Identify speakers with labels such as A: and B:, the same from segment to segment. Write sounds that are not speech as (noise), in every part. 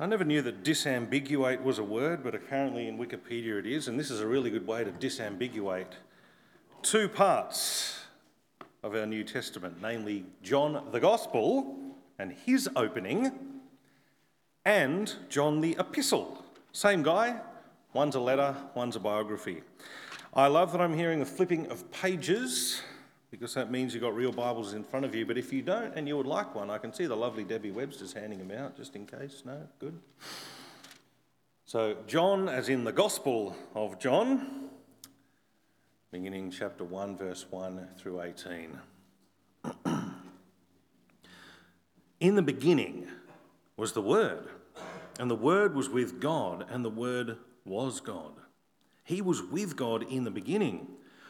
A: I never knew that disambiguate was a word, but apparently in Wikipedia it is, and this is a really good way to disambiguate two parts of our New Testament, namely John the Gospel and his opening, and John the Epistle. Same guy, one's a letter, one's a biography. I love that I'm hearing the flipping of pages because that means you've got real Bibles in front of you. But if you don't and you would like one, I can see the lovely Debbie Webster's handing them out just in case. No? Good. So, John, as in the Gospel of John, beginning chapter 1, verse 1 through 18. (clears throat) in the beginning was the Word, and the Word was with God, and the Word was God. He was with God in the beginning.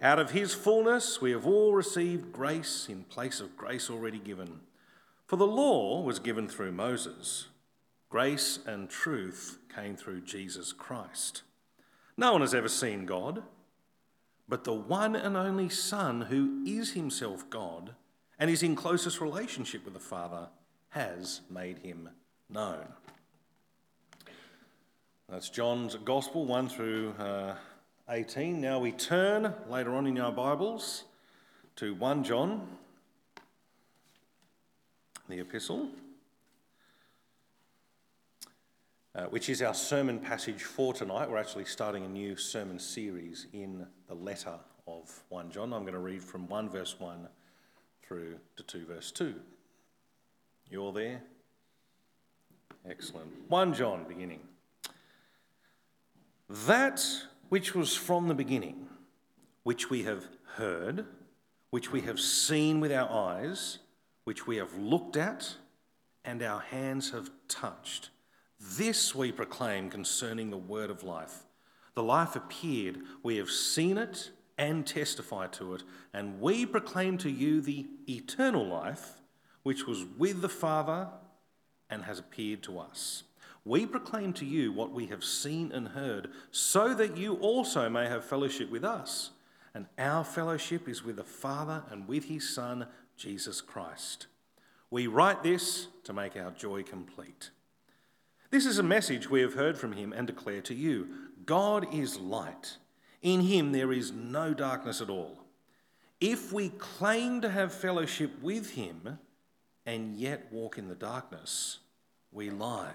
A: Out of his fullness, we have all received grace in place of grace already given. For the law was given through Moses, grace and truth came through Jesus Christ. No one has ever seen God, but the one and only Son, who is himself God and is in closest relationship with the Father, has made him known. That's John's Gospel, 1 through uh, 18. Now we turn later on in our Bibles to 1 John, the epistle, uh, which is our sermon passage for tonight. We're actually starting a new sermon series in the letter of 1 John. I'm going to read from 1 verse 1 through to 2 verse 2. You all there? Excellent. 1 John beginning. That which was from the beginning, which we have heard, which we have seen with our eyes, which we have looked at, and our hands have touched. This we proclaim concerning the word of life. The life appeared, we have seen it and testify to it, and we proclaim to you the eternal life, which was with the Father and has appeared to us. We proclaim to you what we have seen and heard, so that you also may have fellowship with us. And our fellowship is with the Father and with his Son, Jesus Christ. We write this to make our joy complete. This is a message we have heard from him and declare to you God is light. In him there is no darkness at all. If we claim to have fellowship with him and yet walk in the darkness, we lie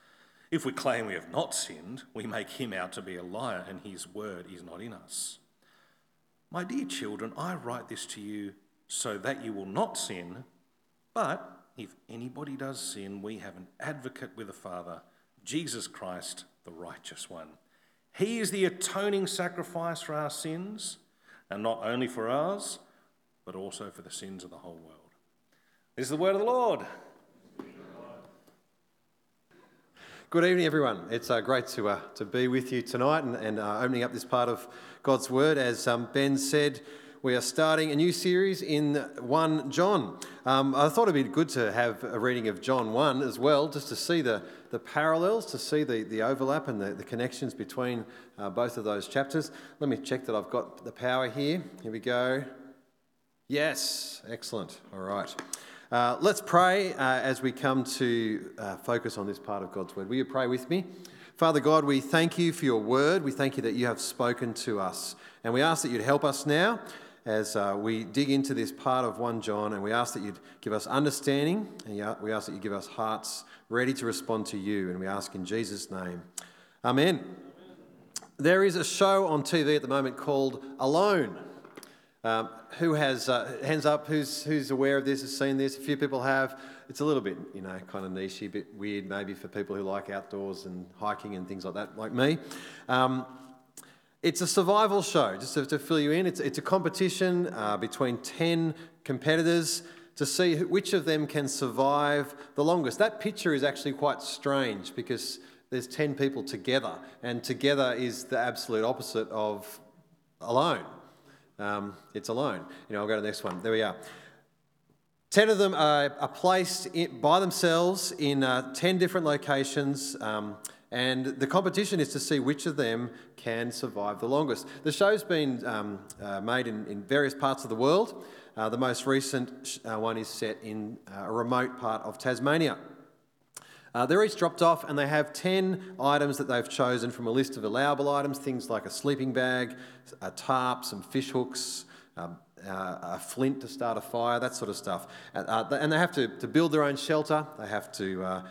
A: If we claim we have not sinned, we make him out to be a liar, and his word is not in us. My dear children, I write this to you so that you will not sin. But if anybody does sin, we have an advocate with the Father, Jesus Christ, the righteous one. He is the atoning sacrifice for our sins, and not only for ours, but also for the sins of the whole world. This is the word of the Lord.
B: Good evening, everyone. It's uh, great to, uh, to be with you tonight and, and uh, opening up this part of God's Word. As um, Ben said, we are starting a new series in 1 John. Um, I thought it'd be good to have a reading of John 1 as well, just to see the, the parallels, to see the, the overlap and the, the connections between uh, both of those chapters. Let me check that I've got the power here. Here we go. Yes, excellent. All right. Uh, let's pray uh, as we come to uh, focus on this part of God's word. Will you pray with me? Father God, we thank you for your word. We thank you that you have spoken to us. And we ask that you'd help us now as uh, we dig into this part of 1 John. And we ask that you'd give us understanding. And we ask that you give us hearts ready to respond to you. And we ask in Jesus' name. Amen. Amen. There is a show on TV at the moment called Alone. Um, who has uh, hands up? Who's who's aware of this? Has seen this? A few people have. It's a little bit, you know, kind of nichey, a bit weird, maybe for people who like outdoors and hiking and things like that, like me. Um, it's a survival show, just to, to, fill you in. It's, it's a competition uh, between 10 competitors to see which of them can survive the longest. That picture is actually quite strange because there's 10 people together, and together is the absolute opposite of alone. Um, it's alone. You know, I'll go to the next one. There we are. Ten of them are, are placed in, by themselves in uh, ten different locations, um, and the competition is to see which of them can survive the longest. The show's been um, uh, made in, in, various parts of the world. Uh, the most recent uh, one is set in uh, a remote part of Tasmania. Uh, they're each dropped off and they have 10 items that they've chosen from a list of allowable items, things like a sleeping bag, a tarp, some fish hooks, um, uh, a flint to start a fire, that sort of stuff. Uh, and they have to, to build their own shelter, they have to uh,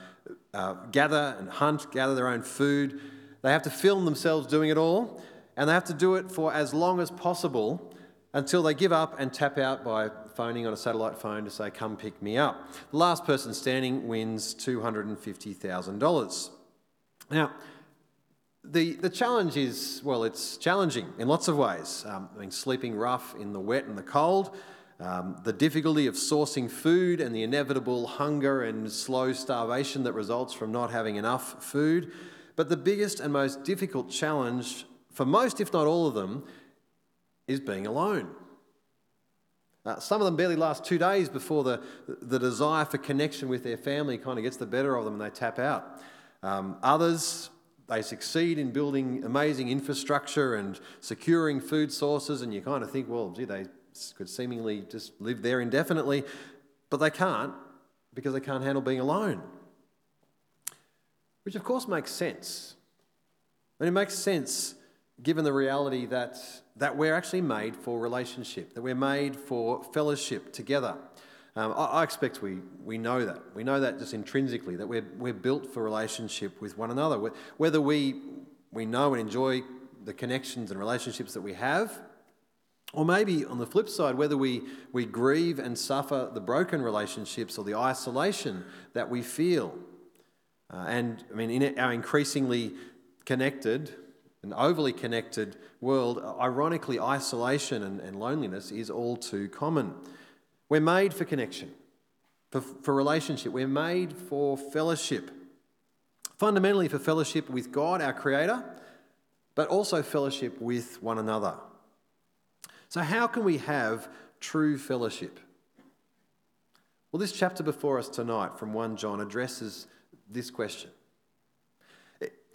B: uh, gather and hunt, gather their own food. They have to film themselves doing it all, and they have to do it for as long as possible until they give up and tap out by phoning on a satellite phone to say, come pick me up. The last person standing wins $250,000. Now, the, the challenge is, well, it's challenging in lots of ways. Um, I mean, sleeping rough in the wet and the cold, um, the difficulty of sourcing food and the inevitable hunger and slow starvation that results from not having enough food. But the biggest and most difficult challenge for most, if not all of them, is being alone. Uh, some of them barely last two days before the, the desire for connection with their family kind of gets the better of them and they tap out. Um, others, they succeed in building amazing infrastructure and securing food sources, and you kind of think, well, gee, they could seemingly just live there indefinitely, but they can't because they can't handle being alone. Which, of course, makes sense. And it makes sense given the reality that, that we're actually made for relationship, that we're made for fellowship together. Um, I, I, expect we, we know that. We know that just intrinsically, that we're, we're built for relationship with one another. Whether we, we know and enjoy the connections and relationships that we have, or maybe on the flip side, whether we, we grieve and suffer the broken relationships or the isolation that we feel. Uh, and I mean, in our increasingly connected, an overly connected world, ironically, isolation and, and loneliness is all too common. We're made for connection, for, for relationship, we're made for fellowship. Fundamentally, for fellowship with God, our Creator, but also fellowship with one another. So, how can we have true fellowship? Well, this chapter before us tonight from 1 John addresses this question.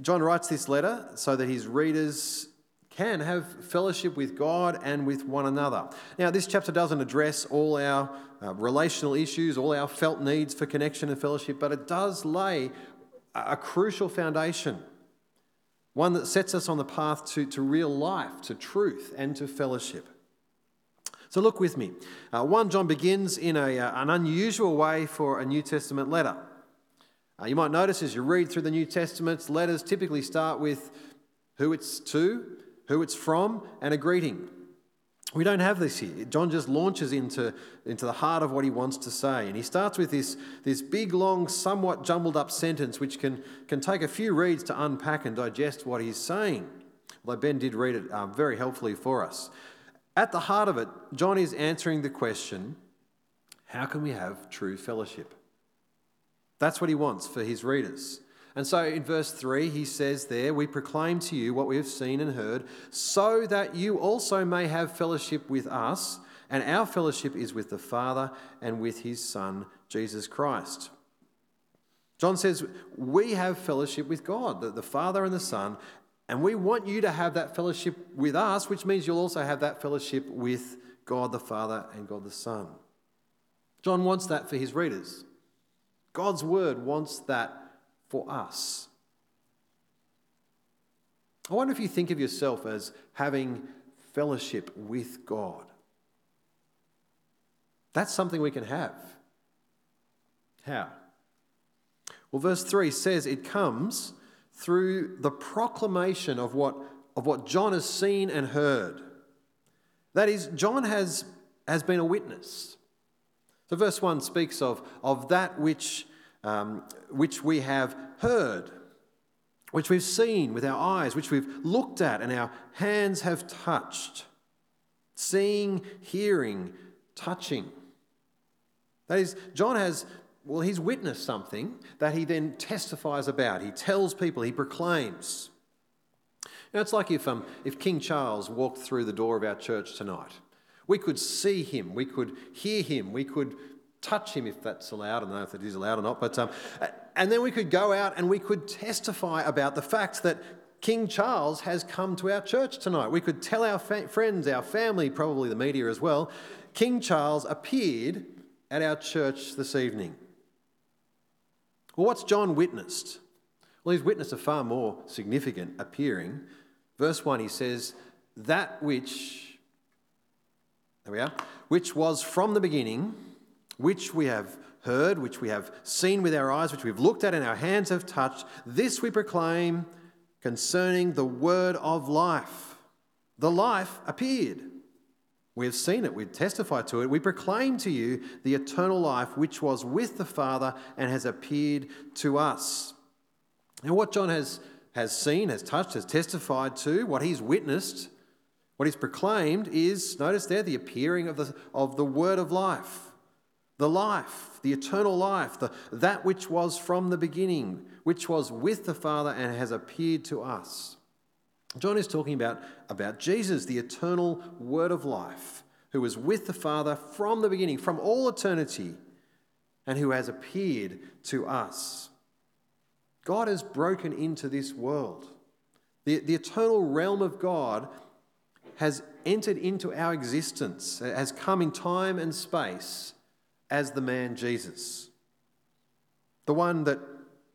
B: John writes this letter so that his readers can have fellowship with God and with one another. Now, this chapter doesn't address all our uh, relational issues, all our felt needs for connection and fellowship, but it does lay a, a crucial foundation, one that sets us on the path to, to real life, to truth, and to fellowship. So, look with me. Uh, 1 John begins in a, uh, an unusual way for a New Testament letter. Uh, you might notice as you read through the New Testament's letters typically start with who it's to, who it's from, and a greeting. We don't have this here. John just launches into, into the heart of what he wants to say. And he starts with this, this big, long, somewhat jumbled up sentence, which can, can take a few reads to unpack and digest what he's saying. although Ben did read it um, very helpfully for us. At the heart of it, John is answering the question how can we have true fellowship? That's what he wants for his readers. And so in verse 3, he says there, We proclaim to you what we have seen and heard, so that you also may have fellowship with us. And our fellowship is with the Father and with his Son, Jesus Christ. John says, We have fellowship with God, the, the Father and the Son, and we want you to have that fellowship with us, which means you'll also have that fellowship with God the Father and God the Son. John wants that for his readers. God's word wants that for us. I wonder if you think of yourself as having fellowship with God. That's something we can have. How? Well, verse 3 says it comes through the proclamation of what, of what John has seen and heard. That is, John has, has been a witness. So, verse 1 speaks of, of that which, um, which we have heard, which we've seen with our eyes, which we've looked at and our hands have touched. Seeing, hearing, touching. That is, John has well, he's witnessed something that he then testifies about. He tells people, he proclaims. Now, it's like if, um, if King Charles walked through the door of our church tonight. We could see him, we could hear him, we could touch him if that's allowed. I don't know if it is allowed or not, but um, and then we could go out and we could testify about the fact that King Charles has come to our church tonight. We could tell our fa- friends, our family, probably the media as well, King Charles appeared at our church this evening. Well, what's John witnessed? Well, he's witnessed a far more significant appearing. Verse 1, he says, That which, there we are, which was from the beginning, which we have heard, which we have seen with our eyes, which we've looked at and our hands have touched, this we proclaim concerning the word of life. The life appeared. We have seen it, we testify to it. We proclaim to you the eternal life which was with the Father and has appeared to us. And what John has, has seen, has touched, has testified to, what he's witnessed, what he's proclaimed is, notice there, the appearing of the, of the word of life. The life, the eternal life, the, that which was from the beginning, which was with the Father and has appeared to us. John is talking about, about Jesus, the eternal Word of life, who was with the Father from the beginning, from all eternity, and who has appeared to us. God has broken into this world. The, the eternal realm of God has entered into our existence, has come in time and space as the man Jesus. The one that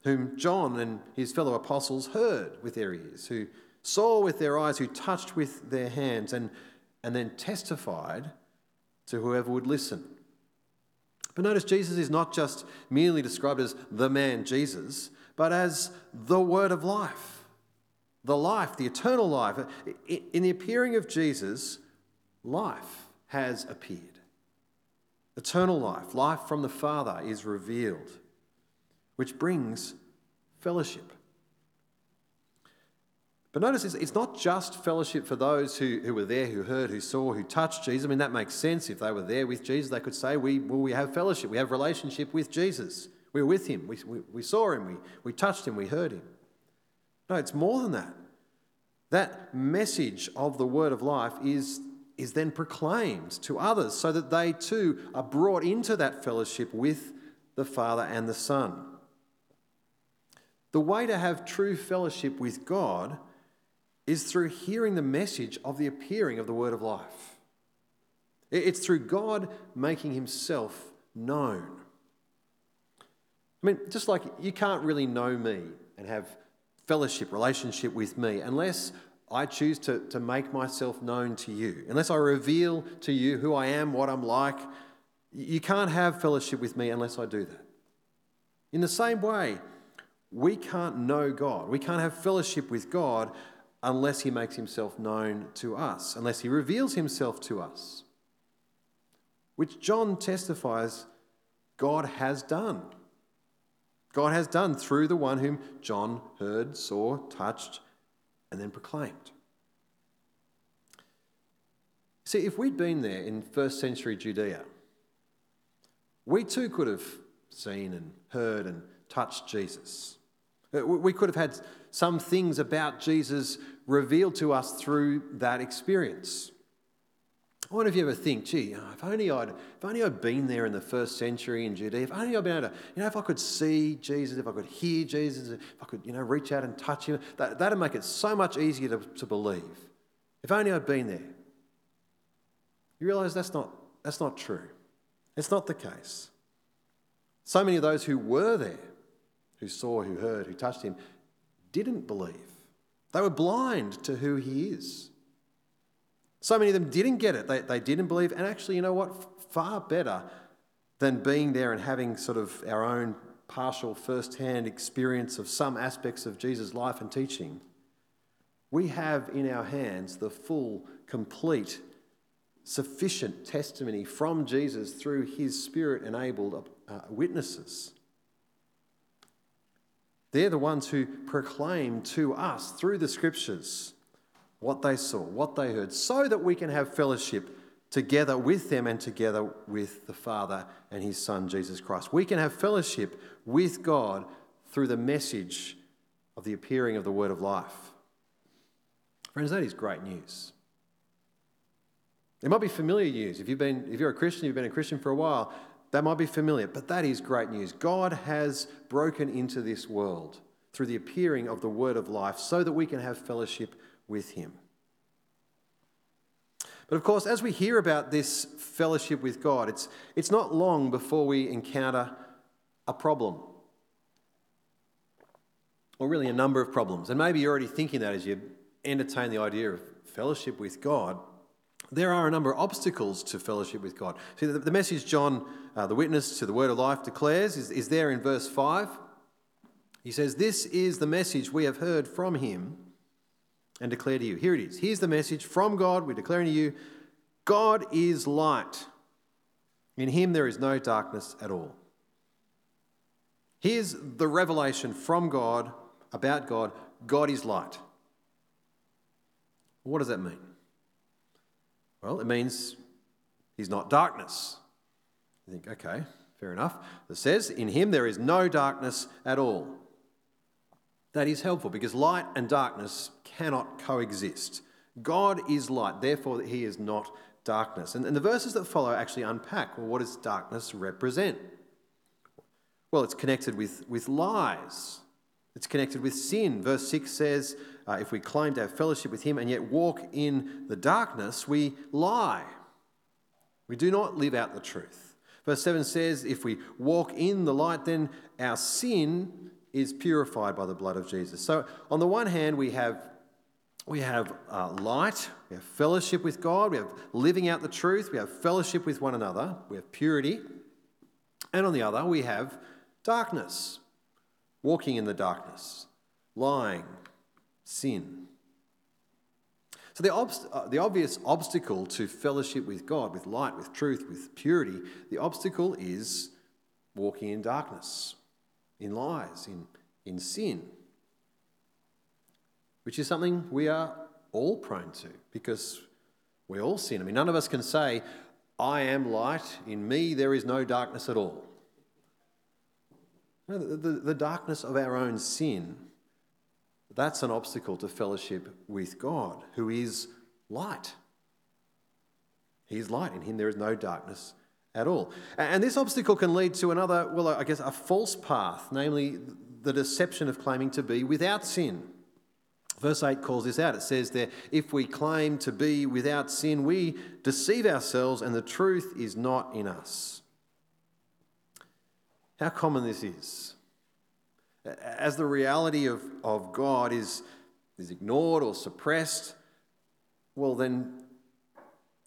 B: whom John and his fellow apostles heard with their ears, who saw with their eyes, who touched with their hands, and, and then testified to whoever would listen. But notice Jesus is not just merely described as the man Jesus, but as the word of life, the life, the eternal life. In the appearing of Jesus, life has appeared. Eternal life, life from the Father, is revealed, which brings fellowship. But notice it's not just fellowship for those who, who were there, who heard, who saw, who touched Jesus. I mean, that makes sense. If they were there with Jesus, they could say, we, well, we have fellowship, we have relationship with Jesus. We were with him, we, we, we saw him, we, we touched him, we heard him. No, it's more than that. That message of the word of life is, is then proclaimed to others so that they too are brought into that fellowship with the Father and the Son. The way to have true fellowship with God is through hearing the message of the appearing of the word of life. It's through God making himself known. I mean, just like you can't really know me and have fellowship, relationship with me unless I choose to, to make myself known to you, unless I reveal to you who I am, what I'm like. You can't have fellowship with me unless I do that. In the same way, we can't know God, we can't have fellowship with God unless he makes himself known to us, unless he reveals himself to us, which John testifies God has done. God has done through the one whom John heard, saw, touched, and then proclaimed. See, if we'd been there in first century Judea, we too could have seen and heard and touched Jesus. Uh, we could have had some things about Jesus revealed to us through that experience. I wonder if you ever think, gee, if only I'd, if only I'd been there in the first century in Judea, if only I'd been able to, you know, if I could see Jesus, if I could hear Jesus, if I could, you know, reach out and touch him, that, that'd make it so much easier to, to believe. If only I'd been there. You realize that's not, that's not true. It's not the case. So many of those who were there, who saw, who heard, who touched him, didn't believe. They were blind to who he is. So many of them didn't get it. They, they didn't believe. And actually, you know what? Far better than being there and having sort of our own partial first hand experience of some aspects of Jesus' life and teaching. We have in our hands the full, complete, sufficient testimony from Jesus through his spirit enabled uh, witnesses. They're the ones who proclaim to us through the scriptures what they saw, what they heard, so that we can have fellowship together with them and together with the Father and His Son, Jesus Christ. We can have fellowship with God through the message of the appearing of the Word of life. Friends, that is great news. It might be familiar news. If, you've been, if you're a Christian, you've been a Christian for a while, that might be familiar, but that is great news. God has broken into this world through the appearing of the Word of life so that we can have fellowship with Him. But of course, as we hear about this fellowship with God, it's, it's not long before we encounter a problem. Or really a number of problems. And maybe you're already thinking that as you entertain the idea of fellowship with God. There are a number of obstacles to fellowship with God. See, the, the message John, uh, the witness to the word of life, declares is, is there in verse 5. He says, This is the message we have heard from him and declare to you. Here it is. Here's the message from God. We're declaring to you God is light. In him there is no darkness at all. Here's the revelation from God about God God is light. What does that mean? Well, it means he's not darkness. You think, okay, fair enough. It says, in him there is no darkness at all. That is helpful because light and darkness cannot coexist. God is light, therefore, he is not darkness. And, and the verses that follow actually unpack well, what does darkness represent? Well, it's connected with, with lies, it's connected with sin. Verse 6 says, uh, if we claim to have fellowship with him and yet walk in the darkness, we lie. We do not live out the truth. Verse 7 says, if we walk in the light, then our sin is purified by the blood of Jesus. So, on the one hand, we have we have uh, light, we have fellowship with God, we have living out the truth, we have fellowship with one another, we have purity. And on the other, we have darkness, walking in the darkness, lying, sin. So, the, uh, the obvious obstacle to fellowship with God, with light, with truth, with purity, the obstacle is walking in darkness, in lies, in, in sin, which is something we are all prone to because we all sin. I mean, none of us can say, I am light, in me there is no darkness at all. No, the, the, the darkness of our own sin, that's an obstacle to fellowship with God, who is light. He is light, in him there is no darkness at all. And this obstacle can lead to another, well, I guess, a false path, namely the deception of claiming to be without sin. Verse 8 calls this out. It says there, if we claim to be without sin, we deceive ourselves and the truth is not in us. How common this is. As the reality of, of God is, is ignored or suppressed, well, then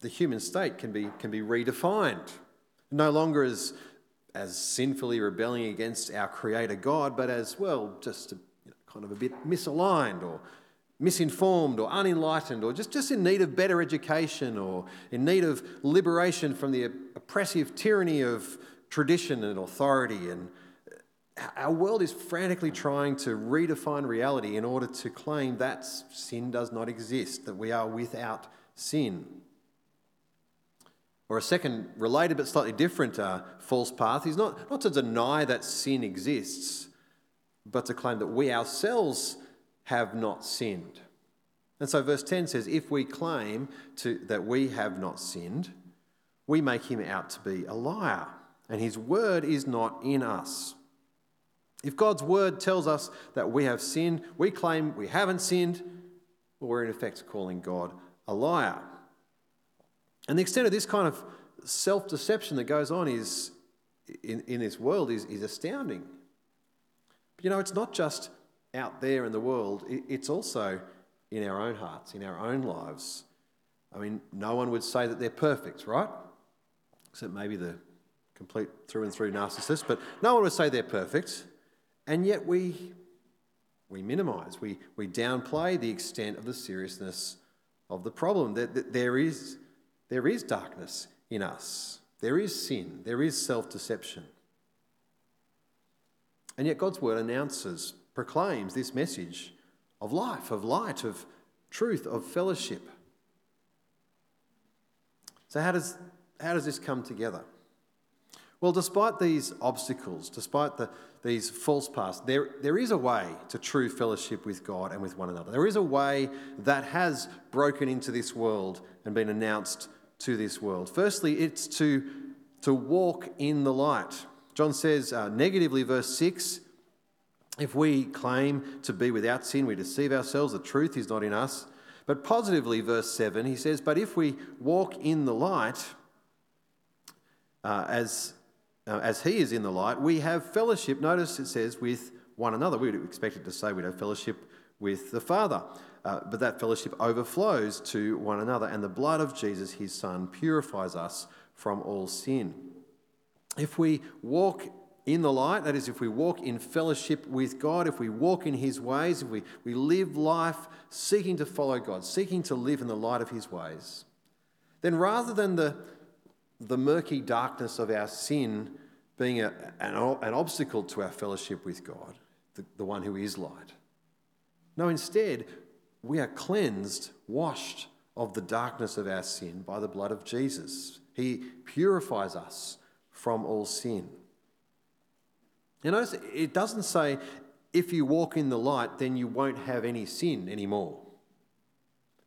B: the human state can be, can be redefined no longer as, as sinfully rebelling against our Creator God, but as, well, just a, you know, kind of a bit misaligned or misinformed or unenlightened or just, just in need of better education or in need of liberation from the oppressive tyranny of tradition and authority. And our world is frantically trying to redefine reality in order to claim that sin does not exist, that we are without sin. Or a second, related but slightly different uh, false path is not, not to deny that sin exists, but to claim that we ourselves have not sinned. And so verse 10 says, If we claim to, that we have not sinned, we make him out to be a liar, and his word is not in us. If God's word tells us that we have sinned, we claim we haven't sinned, well, we're in effect calling God a liar. And the extent of this kind of self deception that goes on is, in, in this world is, is astounding. But you know, it's not just out there in the world, it's also in our own hearts, in our own lives. I mean, no one would say that they're perfect, right? Except maybe the complete through and through narcissist, but no one would say they're perfect. And yet we, we minimize, we, we downplay the extent of the seriousness of the problem. There, there, is, there is darkness in us, there is sin, there is self deception. And yet God's word announces, proclaims this message of life, of light, of truth, of fellowship. So, how does, how does this come together? Well, despite these obstacles, despite the, these false paths, there, there is a way to true fellowship with God and with one another. There is a way that has broken into this world and been announced to this world. Firstly, it's to, to walk in the light. John says uh, negatively, verse 6 if we claim to be without sin, we deceive ourselves, the truth is not in us. But positively, verse 7, he says, But if we walk in the light, uh, as uh, as he is in the light, we have fellowship, notice it says, with one another. We would expect it to say we'd have fellowship with the Father. Uh, but that fellowship overflows to one another, and the blood of Jesus, his Son, purifies us from all sin. If we walk in the light, that is, if we walk in fellowship with God, if we walk in his ways, if we, we live life seeking to follow God, seeking to live in the light of his ways, then rather than the the murky darkness of our sin being a, an, an, obstacle to our fellowship with God, the, the one who is light. No, instead, we are cleansed, washed of the darkness of our sin by the blood of Jesus. He purifies us from all sin. You notice it doesn't say if you walk in the light, then you won't have any sin anymore.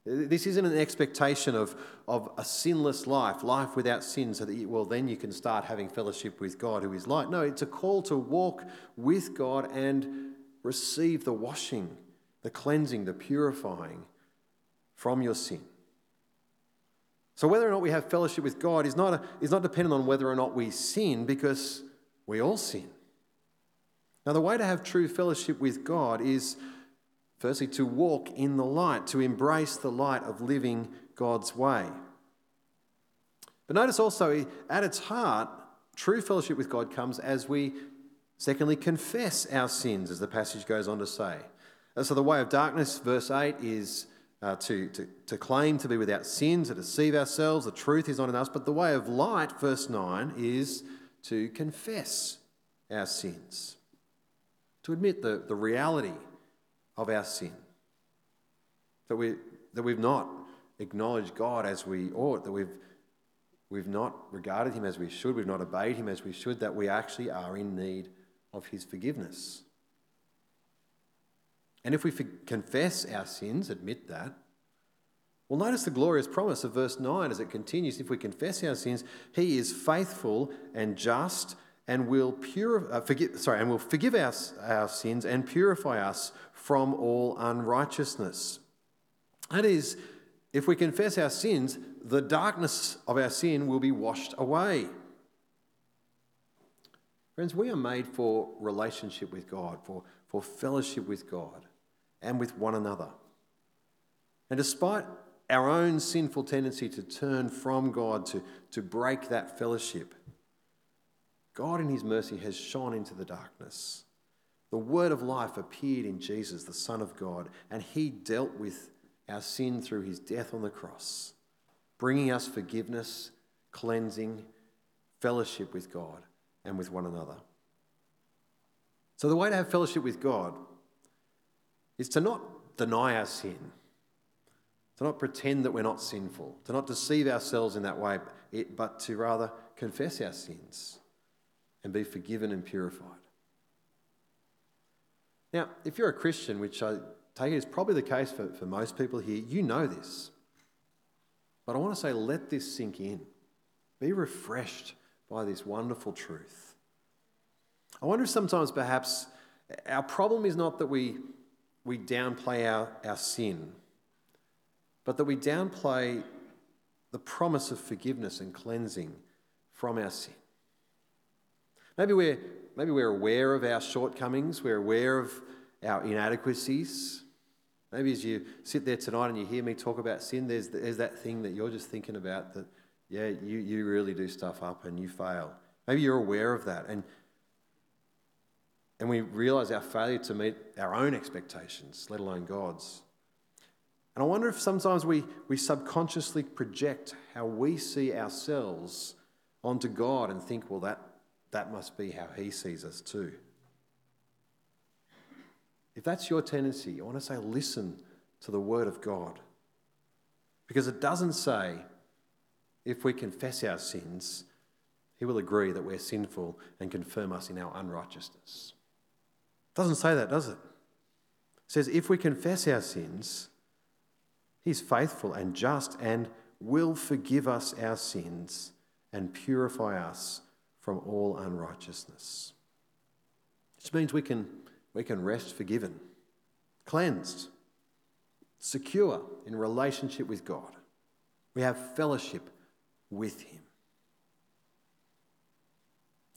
B: This isn't an expectation of, of a sinless life, life without sin, so that, you, well, then you can start having fellowship with God who is light. No, it's a call to walk with God and receive the washing, the cleansing, the purifying from your sin. So, whether or not we have fellowship with God is not, a, is not dependent on whether or not we sin, because we all sin. Now, the way to have true fellowship with God is Firstly, to walk in the light, to embrace the light of living God's way. But notice also, at its heart, true fellowship with God comes as we, secondly, confess our sins, as the passage goes on to say. And so, the way of darkness, verse 8, is uh, to, to, to claim to be without sin, to deceive ourselves. The truth is not in us. But the way of light, verse 9, is to confess our sins, to admit the, the reality of our sin. That, we, that we've not acknowledged God as we ought, that we've, we've not regarded Him as we should, we've not obeyed Him as we should, that we actually are in need of His forgiveness. And if we confess our sins, admit that, well, notice the glorious promise of verse 9 as it continues. If we confess our sins, He is faithful and just and will purify, uh, forgive, sorry, and will forgive our, our sins and purify us from all unrighteousness. That is, if we confess our sins, the darkness of our sin will be washed away. Friends, we are made for relationship with God, for, for fellowship with God and with one another. And despite our own sinful tendency to turn from God, to, to break that fellowship, God in His mercy has shone into the darkness the word of life appeared in Jesus, the Son of God, and he dealt with our sin through his death on the cross, bringing us forgiveness, cleansing, fellowship with God and with one another. So, the way to have fellowship with God is to not deny our sin, to not pretend that we're not sinful, to not deceive ourselves in that way, but to rather confess our sins and be forgiven and purified. Now, if you're a Christian, which I take it is probably the case for, for most people here, you know this. But I want to say, let this sink in. Be refreshed by this wonderful truth. I wonder if sometimes perhaps our problem is not that we, we downplay our, our sin, but that we downplay the promise of forgiveness and cleansing from our sin. Maybe we're, maybe we're aware of our shortcomings, we're aware of our inadequacies. Maybe as you sit there tonight and you hear me talk about sin, there's, there's that thing that you're just thinking about that, yeah, you, you really do stuff up and you fail. Maybe you're aware of that. And, and we realize our failure to meet our own expectations, let alone God's. And I wonder if sometimes we, we subconsciously project how we see ourselves onto God and think, well, that, that must be how He sees us too. If that's your tendency, I want to say listen to the Word of God. Because it doesn't say if we confess our sins, He will agree that we're sinful and confirm us in our unrighteousness. It doesn't say that, does it? It says if we confess our sins, He's faithful and just and will forgive us our sins and purify us from all unrighteousness. Which means we can, we can rest forgiven, cleansed, secure in relationship with God. We have fellowship with Him.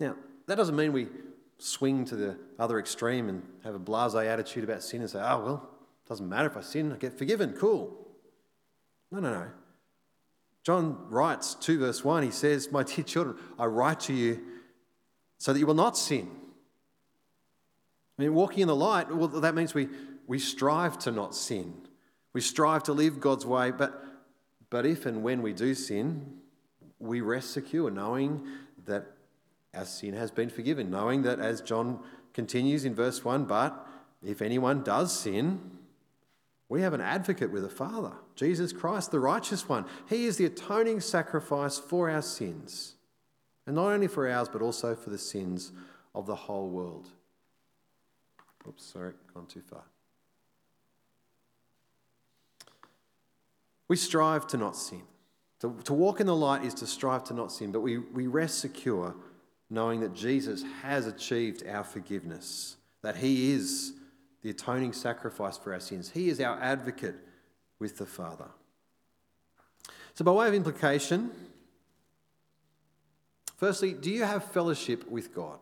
B: Now, that doesn't mean we swing to the other extreme and have a blase attitude about sin and say, oh, well, doesn't matter if I sin, I get forgiven, cool. No, no, no. John writes 2 verse 1, he says, My dear children, I write to you so that you will not sin. I mean, walking in the light, well, that means we, we strive to not sin. We strive to live God's way, but, but if and when we do sin, we rest secure, knowing that our sin has been forgiven, knowing that, as John continues in verse 1, but if anyone does sin, we have an advocate with the Father, Jesus Christ, the righteous one. He is the atoning sacrifice for our sins, and not only for ours, but also for the sins of the whole world. Oops, sorry, gone too far. We strive to not sin. To, to walk in the light is to strive to not sin, but we, we rest secure knowing that Jesus has achieved our forgiveness, that He is the atoning sacrifice for our sins. He is our advocate with the Father. So, by way of implication, firstly, do you have fellowship with God?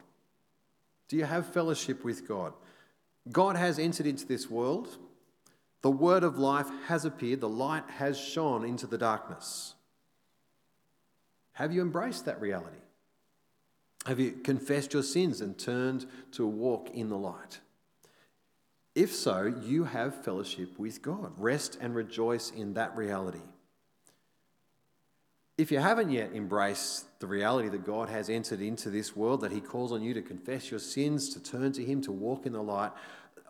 B: Do you have fellowship with God? God has entered into this world. The word of life has appeared. The light has shone into the darkness. Have you embraced that reality? Have you confessed your sins and turned to walk in the light? If so, you have fellowship with God. Rest and rejoice in that reality. If you haven't yet embraced the reality that God has entered into this world, that He calls on you to confess your sins, to turn to Him, to walk in the light,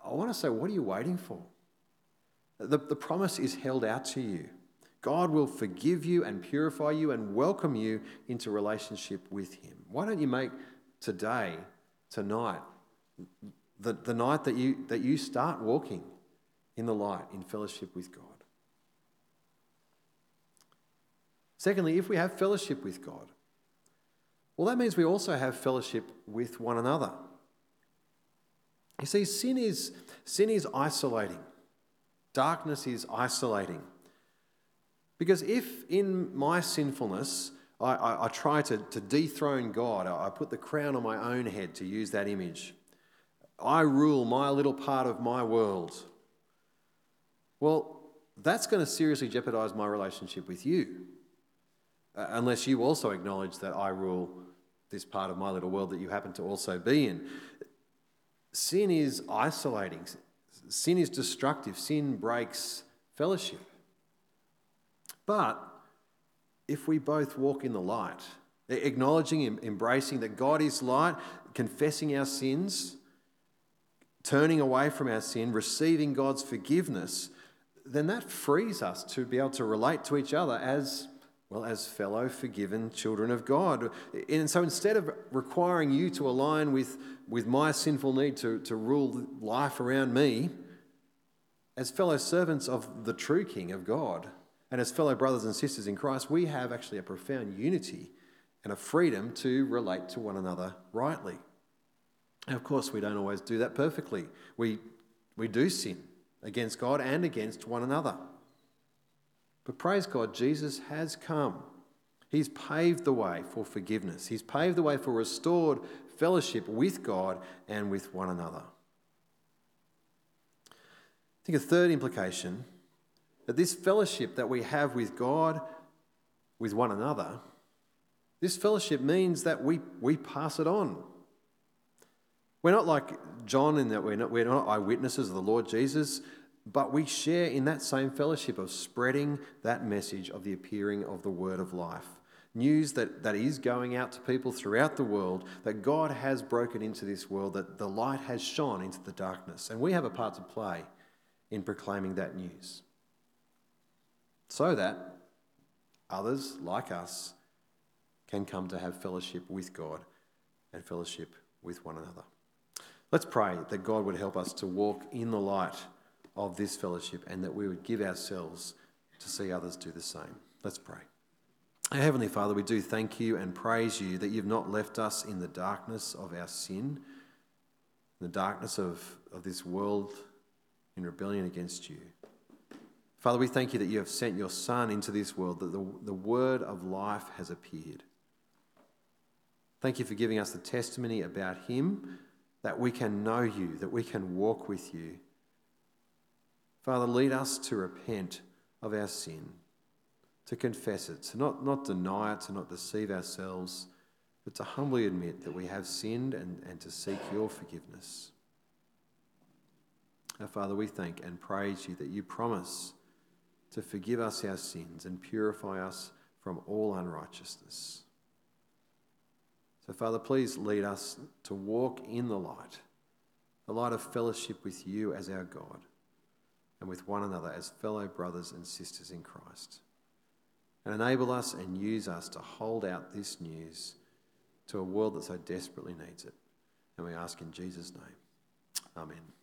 B: I want to say, what are you waiting for? The, the promise is held out to you. God will forgive you and purify you and welcome you into relationship with Him. Why don't you make today, tonight, the, the night that you, that you start walking in the light, in fellowship with God. Secondly, if we have fellowship with God, well, that means we also have fellowship with one another. You see, sin is, sin is isolating, darkness is isolating. Because if in my sinfulness I, I, I try to, to dethrone God, I, I put the crown on my own head to use that image, I rule my little part of my world. Well, that's going to seriously jeopardize my relationship with you. Uh, unless you also acknowledge that I rule this part of my little world that you happen to also be in. Sin is isolating, sin is destructive, sin breaks fellowship. But if we both walk in the light, acknowledging, and embracing that God is light, confessing our sins, turning away from our sin, receiving God's forgiveness, then that frees us to be able to relate to each other as well as fellow forgiven children of God. And so instead of requiring you to align with, with my sinful need to, to rule life around me, as fellow servants of the true King of God, and as fellow brothers and sisters in Christ, we have actually a profound unity and a freedom to relate to one another rightly. Of course, we don't always do that perfectly. We, we do sin against God and against one another. But praise God, Jesus has come. He's paved the way for forgiveness, He's paved the way for restored fellowship with God and with one another. I think a third implication that this fellowship that we have with God, with one another, this fellowship means that we, we pass it on. We're not like John in that we're not, we're not eyewitnesses of the Lord Jesus, but we share in that same fellowship of spreading that message of the appearing of the word of life. News that, that is going out to people throughout the world, that God has broken into this world, that the light has shone into the darkness. And we have a part to play in proclaiming that news. So that others like us can come to have fellowship with God and fellowship with one another. Let's pray that God would help us to walk in the light of this fellowship and that we would give ourselves to see others do the same. Let's pray. Our Heavenly Father, we do thank you and praise you that you've not left us in the darkness of our sin, in the darkness of, of this world in rebellion against you. Father, we thank you that you have sent your Son into this world, that the, the word of life has appeared. Thank you for giving us the testimony about him, that we can know you, that we can walk with you. Father, lead us to repent of our sin, to confess it, to not, not deny it, to not deceive ourselves, but to humbly admit that we have sinned and, and to seek your forgiveness. Our Father, we thank and praise you that you promise to forgive us our sins and purify us from all unrighteousness. So, Father, please lead us to walk in the light, the light of fellowship with you as our God and with one another as fellow brothers and sisters in Christ. And enable us and use us to hold out this news to a world that so desperately needs it. And we ask in Jesus' name. Amen.